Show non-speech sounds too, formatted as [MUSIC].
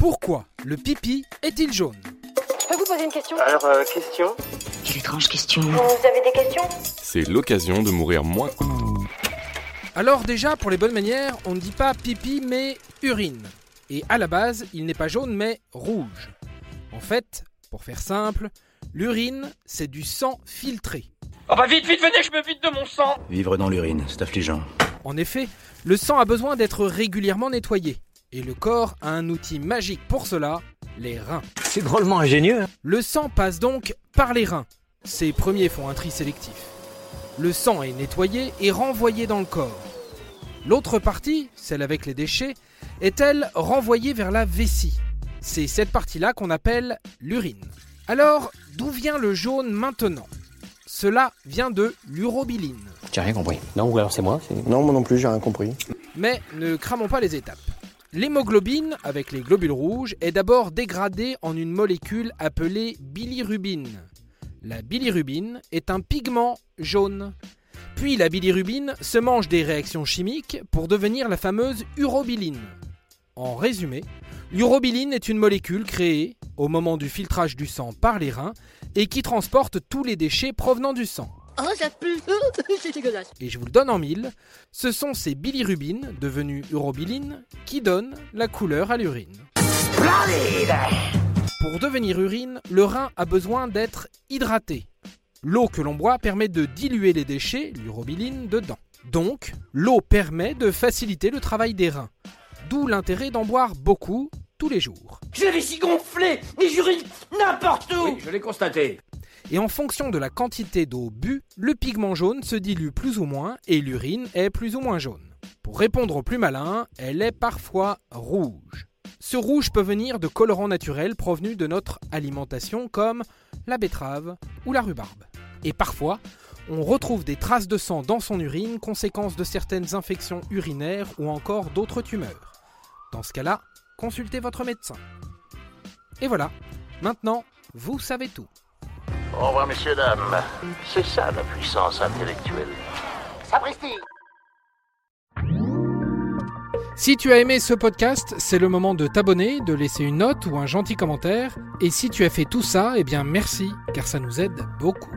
Pourquoi le pipi est-il jaune Je peux vous poser une question Alors, euh, question Quelle étrange question. Vous avez des questions C'est l'occasion de mourir moins. Alors déjà, pour les bonnes manières, on ne dit pas pipi mais urine. Et à la base, il n'est pas jaune mais rouge. En fait, pour faire simple, l'urine, c'est du sang filtré. Oh bah vite, vite, venez, je me vide de mon sang Vivre dans l'urine, c'est affligeant. En effet, le sang a besoin d'être régulièrement nettoyé. Et le corps a un outil magique pour cela, les reins. C'est drôlement ingénieux. hein. Le sang passe donc par les reins. Ces premiers font un tri sélectif. Le sang est nettoyé et renvoyé dans le corps. L'autre partie, celle avec les déchets, est elle renvoyée vers la vessie? C'est cette partie-là qu'on appelle l'urine. Alors, d'où vient le jaune maintenant? Cela vient de l'urobiline. J'ai rien compris. Non, ou alors c'est moi. c'est- Non, moi non plus, j'ai rien compris. Mais ne cramons pas les étapes. L'hémoglobine, avec les globules rouges, est d'abord dégradée en une molécule appelée bilirubine. La bilirubine est un pigment jaune. Puis la bilirubine se mange des réactions chimiques pour devenir la fameuse urobiline. En résumé, l'urobiline est une molécule créée au moment du filtrage du sang par les reins et qui transporte tous les déchets provenant du sang. Oh, ça pue. c'est dégueulasse. [LAUGHS] et je vous le donne en mille, ce sont ces bilirubines, devenues urobilines, qui donnent la couleur à l'urine. Pour devenir urine, le rein a besoin d'être hydraté. L'eau que l'on boit permet de diluer les déchets, l'urobiline, dedans. Donc, l'eau permet de faciliter le travail des reins. D'où l'intérêt d'en boire beaucoup, tous les jours. J'ai la vessie gonflée Et j'urine n'importe où je l'ai constaté. Et en fonction de la quantité d'eau bue, le pigment jaune se dilue plus ou moins et l'urine est plus ou moins jaune. Pour répondre au plus malin, elle est parfois rouge. Ce rouge peut venir de colorants naturels provenus de notre alimentation comme la betterave ou la rhubarbe. Et parfois, on retrouve des traces de sang dans son urine, conséquence de certaines infections urinaires ou encore d'autres tumeurs. Dans ce cas-là, consultez votre médecin. Et voilà, maintenant, vous savez tout. Au revoir, messieurs, dames. C'est ça la puissance intellectuelle. Sapristi Si tu as aimé ce podcast, c'est le moment de t'abonner, de laisser une note ou un gentil commentaire. Et si tu as fait tout ça, eh bien merci, car ça nous aide beaucoup.